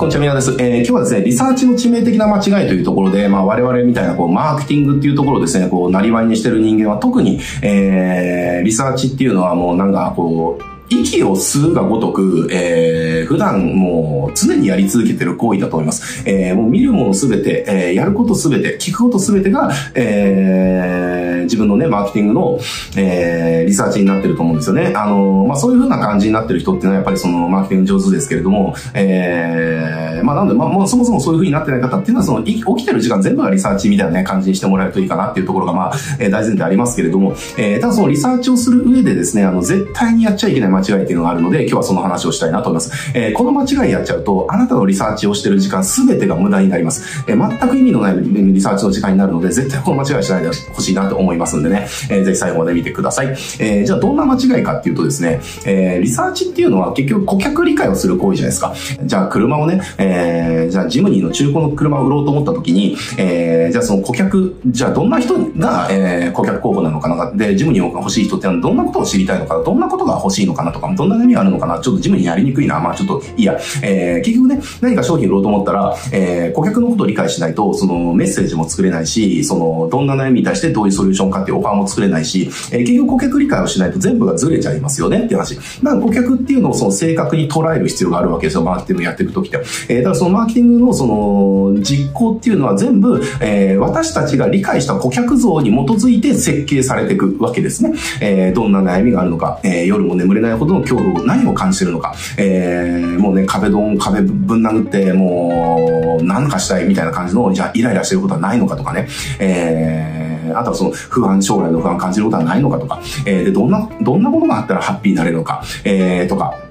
こんにちは、宮です。えー、今日はですね、リサーチの致命的な間違いというところで、まあ、我々みたいな、こう、マーケティングっていうところをですね、こう、なりわいにしてる人間は特に、えー、リサーチっていうのはもうなんか、こう、息を吸うがごとく、えー、普段もう常にやり続けてる行為だと思います。えー、もう見るものすべて、えー、やることすべて、聞くことすべてが、えー、自分のね、マーケティングの、えー、リサーチになってると思うんですよね。あの、まあ、そういう風な感じになってる人っていうのはやっぱりそのマーケティング上手ですけれども、えー、まあ、なんで、まあ、もうそもそもそういう風になってない方っていうのはその、起きてる時間全部がリサーチみたいなね、感じにしてもらえるといいかなっていうところが、まあ、えー、大前提ありますけれども、えー、ただそのリサーチをする上でですね、あの、絶対にやっちゃいけない間違いっていうのがあるので、今日はその話をしたいなと思います。えー、この間違いやっちゃうと、あなたのリサーチをしてる時間すべてが無駄になります。えー、全く意味のないリサーチの時間になるので、絶対この間違いしないでほしいなと思いますんでね、えー、ぜひ最後まで見てください。えー、じゃあどんな間違いかっていうとですね、えー、リサーチっていうのは結局顧客理解をする行為じゃないですか。じゃあ車をね、えー、じゃあジムニーの中古の車を売ろうと思った時に、えー、じゃあその顧客、じゃあどんな人が、えー、顧客候補なのかなで、ジムニーを欲しい人ってどんなことを知りたいのかなどんなことが欲しいのかなとか、どんな悩みがあるのかなちょっとジムにやりにくいな。まあちょっと、いいや。えー、結局ね、何か商品売ろうと思ったら、えー、顧客のことを理解しないと、そのメッセージも作れないし、その、どんな悩みに対してどういうソリューションかっていうオファーも作れないし、えー、結局顧客理解をしないと全部がずれちゃいますよねっていう話。だから顧客っていうのをその正確に捉える必要があるわけですよ。マーケティングやっていくときって。えー、だからそのマーケティングのその、実行っていうのは全部、えー、私たちが理解した顧客像に基づいて設計されていくわけですね。えー、どんな悩みがあるのか、えー、夜も眠れないほどの恐怖を何を感じてるのか、えー、もうね、壁ドン、壁ぶん殴って、もう、何かしたいみたいな感じの、じゃあイライラしてることはないのかとかね、えー、あとはその不安、将来の不安感じることはないのかとか、えー、で、どんな、どんなことがあったらハッピーになれるのか、えー、とか、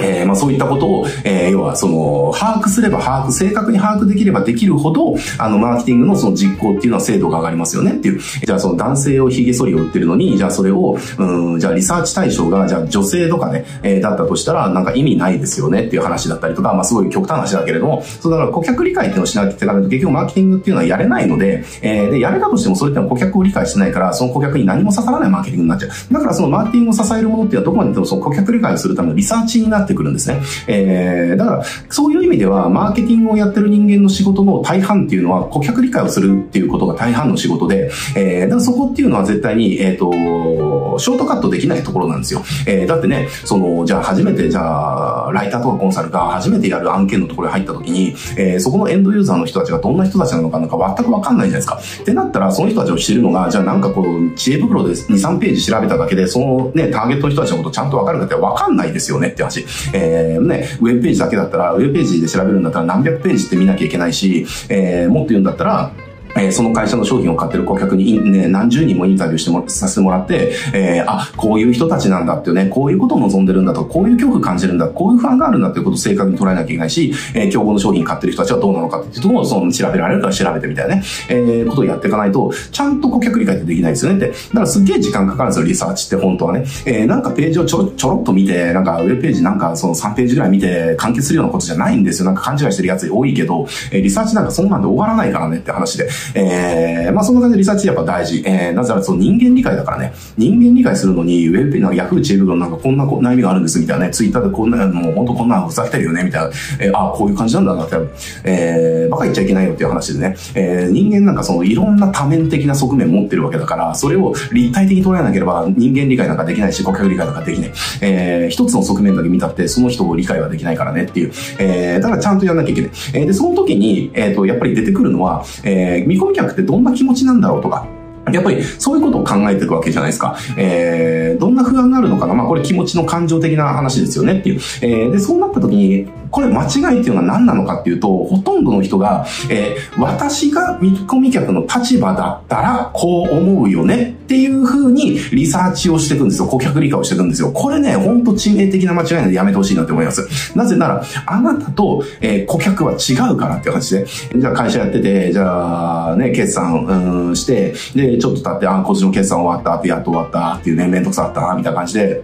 えー、まあそういったことを、えー、要はその、把握すれば把握、正確に把握できればできるほど、あの、マーケティングのその実行っていうのは精度が上がりますよねっていう。じゃあその男性を髭剃りを売ってるのに、じゃあそれを、うん、じゃあリサーチ対象が、じゃあ女性とかね、えー、だったとしたら、なんか意味ないですよねっていう話だったりとか、まあすごい極端な話だけれども、そうだから顧客理解っていうのをしなきゃいけないと結局マーケティングっていうのはやれないので、えー、で、やれたとしてもそれって顧客を理解してないから、その顧客に何も刺さらないマーケティングになっちゃう。だからそのマーケティングを支えるものっていうのはどこまででもその顧客理解をするためのリサーチになっててくるんですね。えー、だから、そういう意味では、マーケティングをやってる人間の仕事の大半っていうのは、顧客理解をするっていうことが大半の仕事で、えー、だからそこっていうのは絶対に、えっ、ー、と、ショートカットできないところなんですよ。えー、だってね、その、じゃあ初めて、じゃあ、ライターとかコンサルが初めてやる案件のところに入った時に、えー、そこのエンドユーザーの人たちがどんな人たちなのかなんか全くわかんないじゃないですか。ってなったら、その人たちを知るのが、じゃあなんかこう、知恵袋で2、3ページ調べただけで、そのね、ターゲットの人たちのことちゃんとわかるかってわかんないですよねって話。えー、ね、ウェブページだけだったら、ウェブページで調べるんだったら何百ページって見なきゃいけないし、えー、もっと言うんだったら、えー、その会社の商品を買ってる顧客に、ね、何十人もインタビューしてもさせてもらって、えー、あ、こういう人たちなんだっていうね、こういうことを望んでるんだと、こういう恐怖感じるんだ、こういう不安があるんだっていうことを正確に捉えなきゃいけないし、えー、競合の商品買ってる人たちはどうなのかっていうところをその調べられるから調べてみたいなね、えー、ことをやっていかないと、ちゃんと顧客理解ってできないですよねって。だからすっげえ時間かかるんですよ、リサーチって本当はね。えー、なんかページをちょろちょろっと見て、なんかウェブページなんかその3ページぐらい見て完結するようなことじゃないんですよ。なんか勘違いしてるやつ多いけど、えー、リサーチなんかそんなんで終わらないからねって話で。えーえ、まあそんな感じでリサーチやっぱ大事。えー、なぜならその人間理解だからね。人間理解するのに、ウェブページなんかヤフーチームのなんかこんな悩みがあるんですみたいなね、ツイッターでこんな、もう本当こんなふざけてるよねみたいな、えー、あこういう感じなんだなって、えー、バカ言っちゃいけないよっていう話でね、えー、人間なんかそのいろんな多面的な側面持ってるわけだから、それを立体的に捉えなければ人間理解なんかできないし、顧客理解なんかできない。えー、一つの側面だけ見たって、その人を理解はできないからねっていう。えー、だからちゃんとやんなきゃいけない。えー、で、その時に、えっ、ー、と、やっぱり出てくるのは、えー、見込み客ってどんな気持ちなんだろうとか、やっぱりそういうことを考えていくわけじゃないですか。えー、どんな不安があるのかなまあこれ気持ちの感情的な話ですよねっていう。えー、で、そうなった時に、これ間違いっていうのは何なのかっていうと、ほとんどの人が、えー、私が見込み客の立場だったらこう思うよねっていう風にリサーチをしていくんですよ。顧客理解をしていくんですよ。これね、ほんと致命的な間違いなのでやめてほしいなって思います。なぜなら、あなたと、えー、顧客は違うからっていう話で、じゃあ会社やってて、じゃあね、決算、うん、して、で、ちょっと経って、あ、今年の決算終わったって、やっと終わったっていうね、めんどくさかったな、みたいな感じで、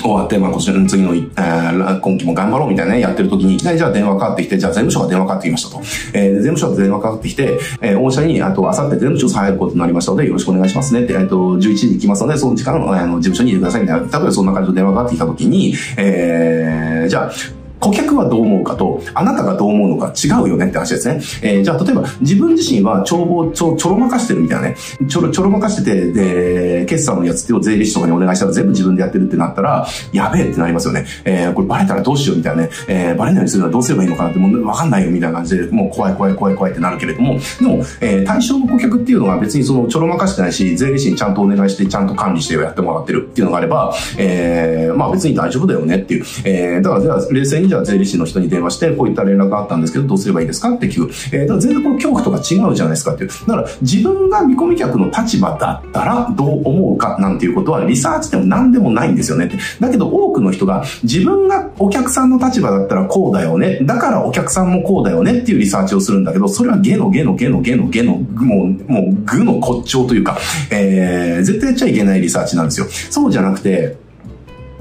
終わって、まあ、こちらの次の、えー、今期も頑張ろうみたいなね、やってる時に、いきなりじゃあ電話かかってきて、じゃあ税務署が電話かかってきましたと。えー、税務署が電話かかってきて、えー、御社に、あと、あさって税務署入ることになりましたので、よろしくお願いしますねって、えっ、ー、と、11時に行きますので、その時間、あの、事務所にいてくださいみたいな、例えばそんな感じで電話かかってきた時に、えー、じゃあ、顧客はどう思うかと、あなたがどう思うのか違うよねって話ですね。えー、じゃあ、例えば自分自身は帳簿ちょ、ちょろまかしてるみたいなね。ちょろ、ちょろまかしてて、で、決算のやつを税理士とかにお願いしたら全部自分でやってるってなったら、やべえってなりますよね。えー、これバレたらどうしようみたいなね。えー、バレないようにするのはどうすればいいのかなって、もうわかんないよみたいな感じで、もう怖い怖い怖い怖いってなるけれども、でも、えー、対象の顧客っていうのが別にそのちょろまかしてないし、税理士にちゃんとお願いして、ちゃんと管理してやってもらってるっていうのがあれば、えー、まあ別に大丈夫だよねっていう。えー、だからじゃあ冷静にじゃあ税理士の人に電話して、こういった連絡があったんですけど、どうすればいいですかって聞く。えー、だから全然この恐怖とか違うじゃないですかっていう。だから自分が見込み客の立場だったらどう思うかなんていうことはリサーチでも何でもないんですよねって。だけど多くの人が自分がお客さんの立場だったらこうだよね。だからお客さんもこうだよねっていうリサーチをするんだけど、それはゲのゲのゲのゲのゲの、もう、もう具の骨頂というか、えー、絶対やっちゃいけないリサーチなんですよ。そうじゃなくて、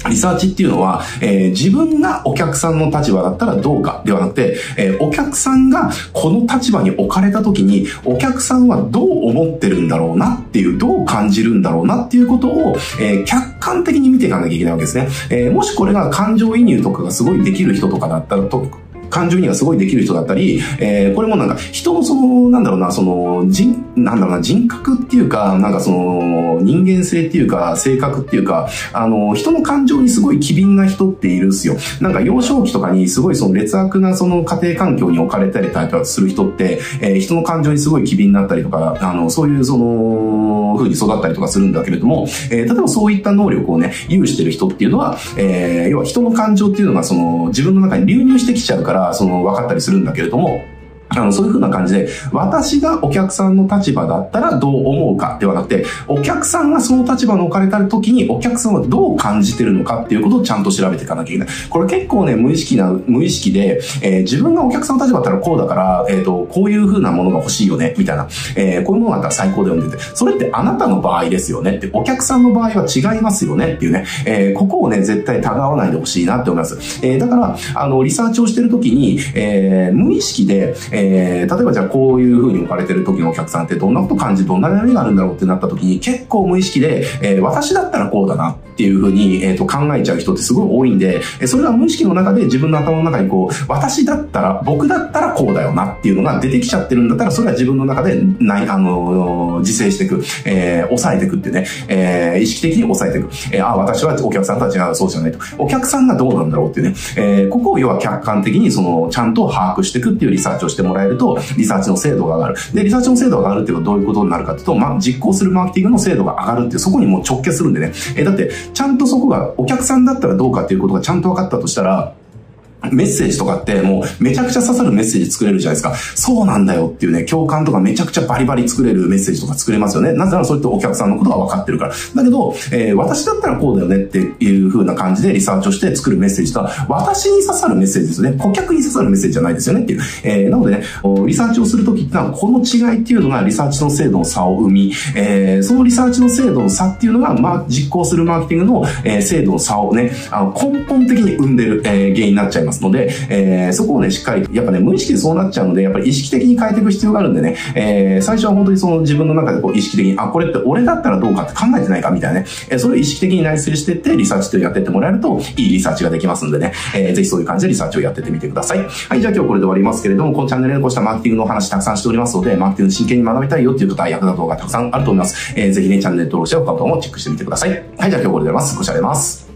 リサーチっていうのは、えー、自分がお客さんの立場だったらどうかではなくて、えー、お客さんがこの立場に置かれた時に、お客さんはどう思ってるんだろうなっていう、どう感じるんだろうなっていうことを、えー、客観的に見ていかなきゃいけないわけですね。えもしこれが感情移入とかがすごいできる人とかだったら、と感情にはすごいできる人だったり、えー、これもなんか人のその、なんだろうな、その、人、なんだろうな、人格っていうか、なんかその、人間性っていうか、性格っていうか、あの、人の感情にすごい機敏な人っているんですよ。なんか幼少期とかにすごいその劣悪なその家庭環境に置かれたりとかする人って、えー、人の感情にすごい機敏になったりとか、あの、そういうその、風に育ったりとかするんだけれども、えー、例えばそういった能力をね、有してる人っていうのは、えー、要は人の感情っていうのがその、自分の中に流入してきちゃうから、その、分かったりするんだけれども、あの、そういう風な感じで、私がお客さんの立場だったらどう思うかではなくて、お客さんがその立場に置かれた時に、お客さんはどう感じてるのかっていうことをちゃんと調べていかなきゃいけない。これ結構ね、無意識な、無意識で、えー、自分がお客さんの立場だったらこうだから、えっ、ー、と、こういう風なものが欲しいよね、みたいな。えー、こういうものだったら最高だよねって。それってあなたの場合ですよねって。お客さんの場合は違いますよねっていうね。えー、ここをね、絶対疑わないでほしいなって思います。えー、だから、あの、リサーチをしてる時に、えー、無意識で、ええー、例えばじゃあこういう風に置かれてる時のお客さんってどんなこと感じ、どんな悩みがあるんだろうってなった時に結構無意識で、えー、私だったらこうだなっていう風に、えー、と考えちゃう人ってすごい多いんで、それは無意識の中で自分の頭の中にこう、私だったら、僕だったらこうだよなっていうのが出てきちゃってるんだったら、それは自分の中でない、あのー、自制していく、えー、抑えていくってね、えー、意識的に抑えていく。えー、あ、私はお客さんとは違う、そうじゃないと。お客さんがどうなんだろうっていうね、えー、ここを要は客観的にその、ちゃんと把握していくっていうリサーチをしてももらえると、リサーチの精度が上がる。で、リサーチの精度が上がるっていうのはどういうことになるかっていうと、まあ、実行するマーケティングの精度が上がるっていう、そこにもう直結するんでね。え、だって、ちゃんとそこがお客さんだったらどうかっていうことがちゃんと分かったとしたら、メッセージとかってもうめちゃくちゃ刺さるメッセージ作れるじゃないですか。そうなんだよっていうね、共感とかめちゃくちゃバリバリ作れるメッセージとか作れますよね。なぜならそれってお客さんのことが分かってるから。だけど、えー、私だったらこうだよねっていう風な感じでリサーチをして作るメッセージとは、私に刺さるメッセージですよね。顧客に刺さるメッセージじゃないですよねっていう。えー、なのでね、リサーチをするときってのは、この違いっていうのがリサーチの精度の差を生み、えー、そのリサーチの精度の差っていうのが、まあ、実行するマーケティングの、えー、精度の差をね、あの根本的に生んでる、えー、原因になっちゃいますますので、えー、そこをね、しっかり、やっぱね、無意識でそうなっちゃうので、やっぱり意識的に変えていく必要があるんでね、えー、最初は本当にその自分の中でこう意識的に、あ、これって俺だったらどうかって考えてないかみたいなね、えー、それを意識的に内省していって、リサーチとやってってもらえると、いいリサーチができますんでね、えー、ぜひそういう感じでリサーチをやってってみてください。はい、じゃあ今日これで終わりますけれども、このチャンネルでこうしたマーケティングのお話たくさんしておりますので、マーケティング真剣に学びたいよっていう方は役立つ動画たくさんあると思います。えー、ぜひね、チャンネル登録して他もチェックしてみてください。はい、じゃあ今日これで終わります。ご視聴あります。